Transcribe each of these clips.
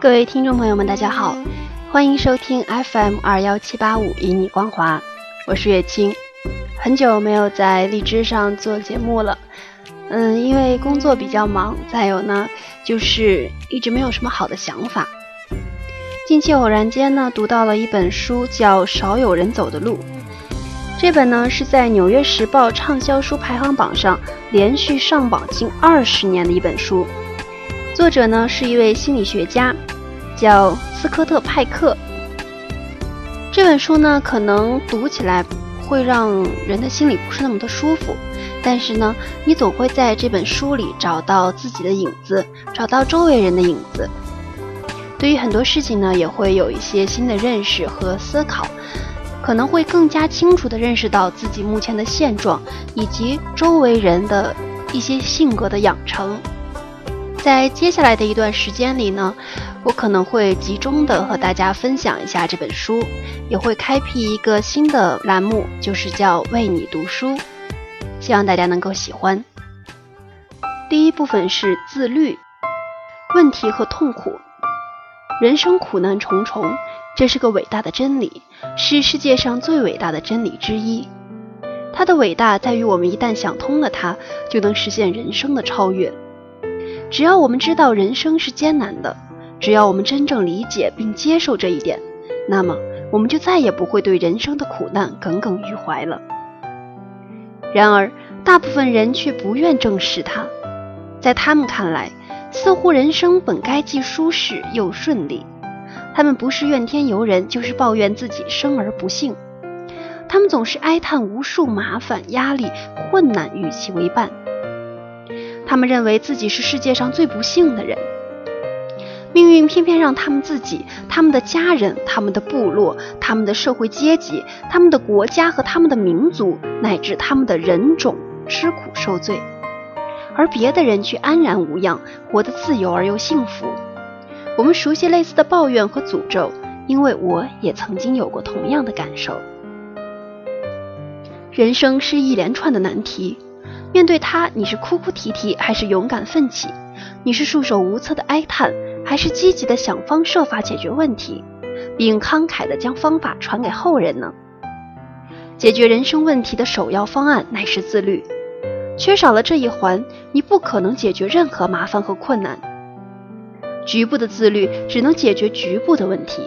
各位听众朋友们，大家好，欢迎收听 FM 二幺七八五以你光华，我是月清。很久没有在荔枝上做节目了，嗯，因为工作比较忙，再有呢，就是一直没有什么好的想法。近期偶然间呢，读到了一本书，叫《少有人走的路》。这本呢是在《纽约时报》畅销书排行榜上连续上榜近二十年的一本书。作者呢是一位心理学家，叫斯科特·派克。这本书呢可能读起来会让人的心里不是那么的舒服，但是呢，你总会在这本书里找到自己的影子，找到周围人的影子。对于很多事情呢，也会有一些新的认识和思考，可能会更加清楚地认识到自己目前的现状，以及周围人的一些性格的养成。在接下来的一段时间里呢，我可能会集中的和大家分享一下这本书，也会开辟一个新的栏目，就是叫“为你读书”，希望大家能够喜欢。第一部分是自律、问题和痛苦。人生苦难重重，这是个伟大的真理，是世界上最伟大的真理之一。它的伟大在于，我们一旦想通了它，就能实现人生的超越。只要我们知道人生是艰难的，只要我们真正理解并接受这一点，那么我们就再也不会对人生的苦难耿耿于怀了。然而，大部分人却不愿正视它，在他们看来，似乎人生本该既舒适又顺利。他们不是怨天尤人，就是抱怨自己生而不幸。他们总是哀叹无数麻烦、压力、困难与其为伴。他们认为自己是世界上最不幸的人，命运偏偏让他们自己、他们的家人、他们的部落、他们的社会阶级、他们的国家和他们的民族，乃至他们的人种吃苦受罪，而别的人却安然无恙，活得自由而又幸福。我们熟悉类似的抱怨和诅咒，因为我也曾经有过同样的感受。人生是一连串的难题。面对他，你是哭哭啼啼，还是勇敢奋起？你是束手无策的哀叹，还是积极的想方设法解决问题，并慷慨的将方法传给后人呢？解决人生问题的首要方案乃是自律，缺少了这一环，你不可能解决任何麻烦和困难。局部的自律只能解决局部的问题，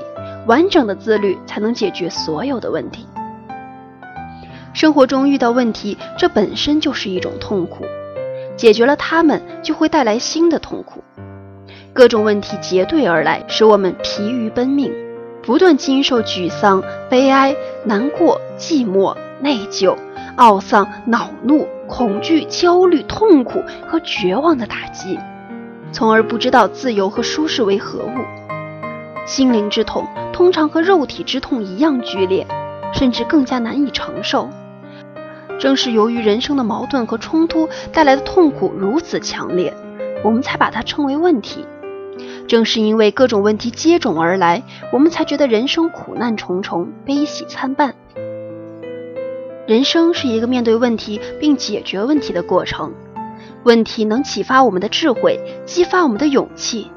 完整的自律才能解决所有的问题。生活中遇到问题，这本身就是一种痛苦。解决了它们，就会带来新的痛苦。各种问题结对而来，使我们疲于奔命，不断经受沮丧、悲哀、难过、寂寞、内疚、懊丧、恼怒、恐惧、焦虑、痛苦和绝望的打击，从而不知道自由和舒适为何物。心灵之痛通常和肉体之痛一样剧烈，甚至更加难以承受。正是由于人生的矛盾和冲突带来的痛苦如此强烈，我们才把它称为问题。正是因为各种问题接踵而来，我们才觉得人生苦难重重，悲喜参半。人生是一个面对问题并解决问题的过程，问题能启发我们的智慧，激发我们的勇气。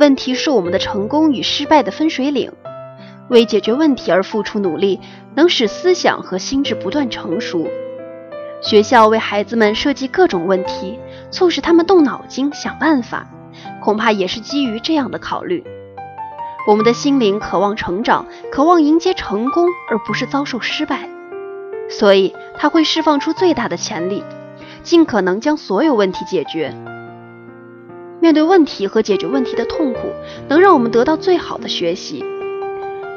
问题是我们的成功与失败的分水岭。为解决问题而付出努力，能使思想和心智不断成熟。学校为孩子们设计各种问题，促使他们动脑筋想办法，恐怕也是基于这样的考虑。我们的心灵渴望成长，渴望迎接成功，而不是遭受失败，所以他会释放出最大的潜力，尽可能将所有问题解决。面对问题和解决问题的痛苦，能让我们得到最好的学习。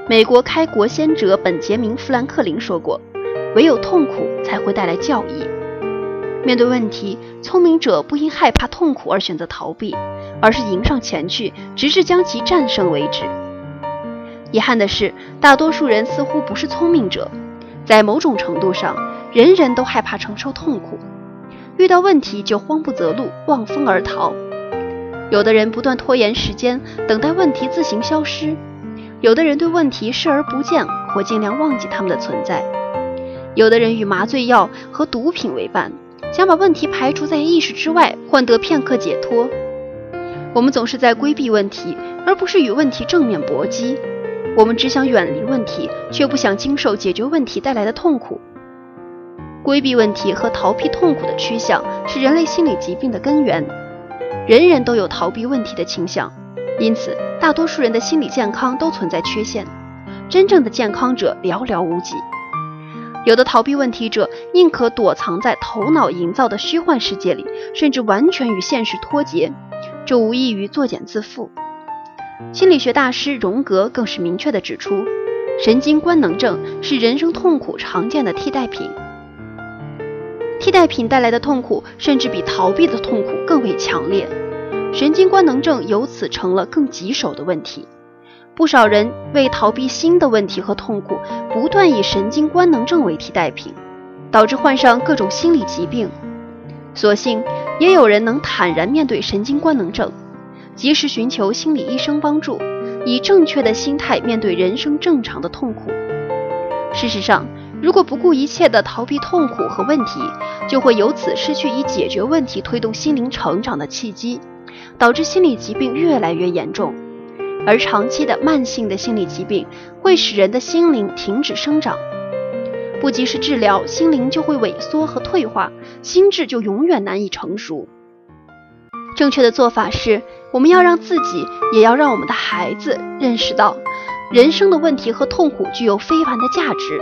美国开国先哲本杰明·富兰克林说过。唯有痛苦才会带来教益。面对问题，聪明者不因害怕痛苦而选择逃避，而是迎上前去，直至将其战胜为止。遗憾的是，大多数人似乎不是聪明者。在某种程度上，人人都害怕承受痛苦，遇到问题就慌不择路，望风而逃。有的人不断拖延时间，等待问题自行消失；有的人对问题视而不见，或尽量忘记他们的存在。有的人与麻醉药和毒品为伴，想把问题排除在意识之外，换得片刻解脱。我们总是在规避问题，而不是与问题正面搏击。我们只想远离问题，却不想经受解决问题带来的痛苦。规避问题和逃避痛苦的趋向是人类心理疾病的根源。人人都有逃避问题的倾向，因此大多数人的心理健康都存在缺陷。真正的健康者寥寥无几。有的逃避问题者宁可躲藏在头脑营造的虚幻世界里，甚至完全与现实脱节，这无异于作茧自缚。心理学大师荣格更是明确地指出，神经官能症是人生痛苦常见的替代品。替代品带来的痛苦，甚至比逃避的痛苦更为强烈。神经官能症由此成了更棘手的问题。不少人为逃避新的问题和痛苦，不断以神经官能症为替代品，导致患上各种心理疾病。所幸，也有人能坦然面对神经官能症。及时寻求心理医生帮助，以正确的心态面对人生正常的痛苦。事实上，如果不顾一切地逃避痛苦和问题，就会由此失去以解决问题推动心灵成长的契机，导致心理疾病越来越严重。而长期的慢性的心理疾病会使人的心灵停止生长，不及时治疗，心灵就会萎缩和退化，心智就永远难以成熟。正确的做法是。我们要让自己，也要让我们的孩子认识到，人生的问题和痛苦具有非凡的价值。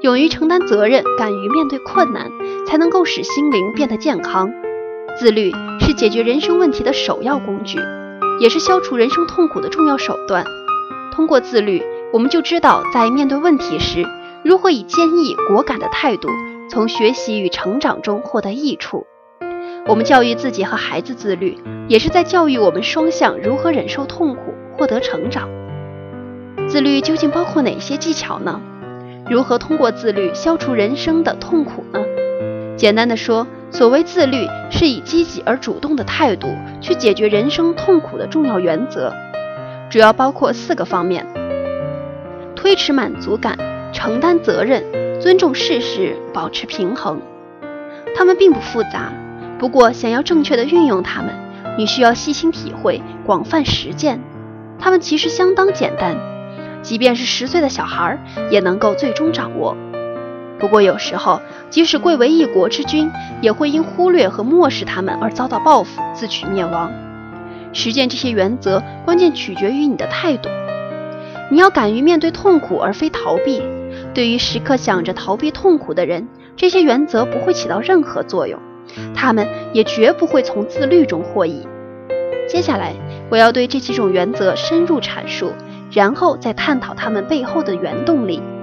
勇于承担责任，敢于面对困难，才能够使心灵变得健康。自律是解决人生问题的首要工具，也是消除人生痛苦的重要手段。通过自律，我们就知道在面对问题时，如何以坚毅果敢的态度，从学习与成长中获得益处。我们教育自己和孩子自律，也是在教育我们双向如何忍受痛苦、获得成长。自律究竟包括哪些技巧呢？如何通过自律消除人生的痛苦呢？简单的说，所谓自律，是以积极而主动的态度去解决人生痛苦的重要原则，主要包括四个方面：推迟满足感、承担责任、尊重事实、保持平衡。它们并不复杂。不过，想要正确的运用它们，你需要细心体会、广泛实践。它们其实相当简单，即便是十岁的小孩也能够最终掌握。不过，有时候即使贵为一国之君，也会因忽略和漠视他们而遭到报复，自取灭亡。实践这些原则，关键取决于你的态度。你要敢于面对痛苦，而非逃避。对于时刻想着逃避痛苦的人，这些原则不会起到任何作用。他们也绝不会从自律中获益。接下来，我要对这几种原则深入阐述，然后再探讨他们背后的原动力——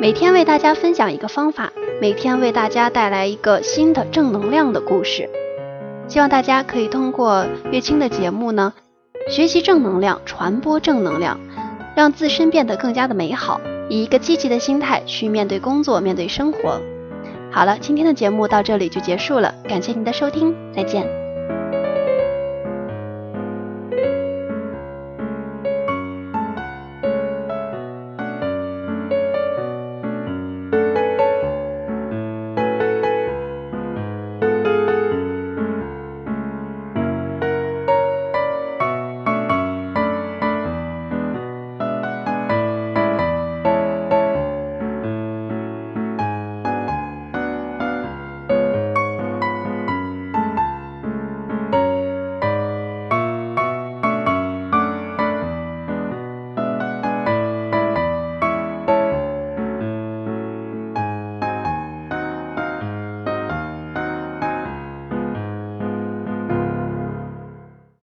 每天为大家分享一个方法，每天为大家带来一个新的正能量的故事。希望大家可以通过月清的节目呢，学习正能量，传播正能量。让自身变得更加的美好，以一个积极的心态去面对工作，面对生活。好了，今天的节目到这里就结束了，感谢您的收听，再见。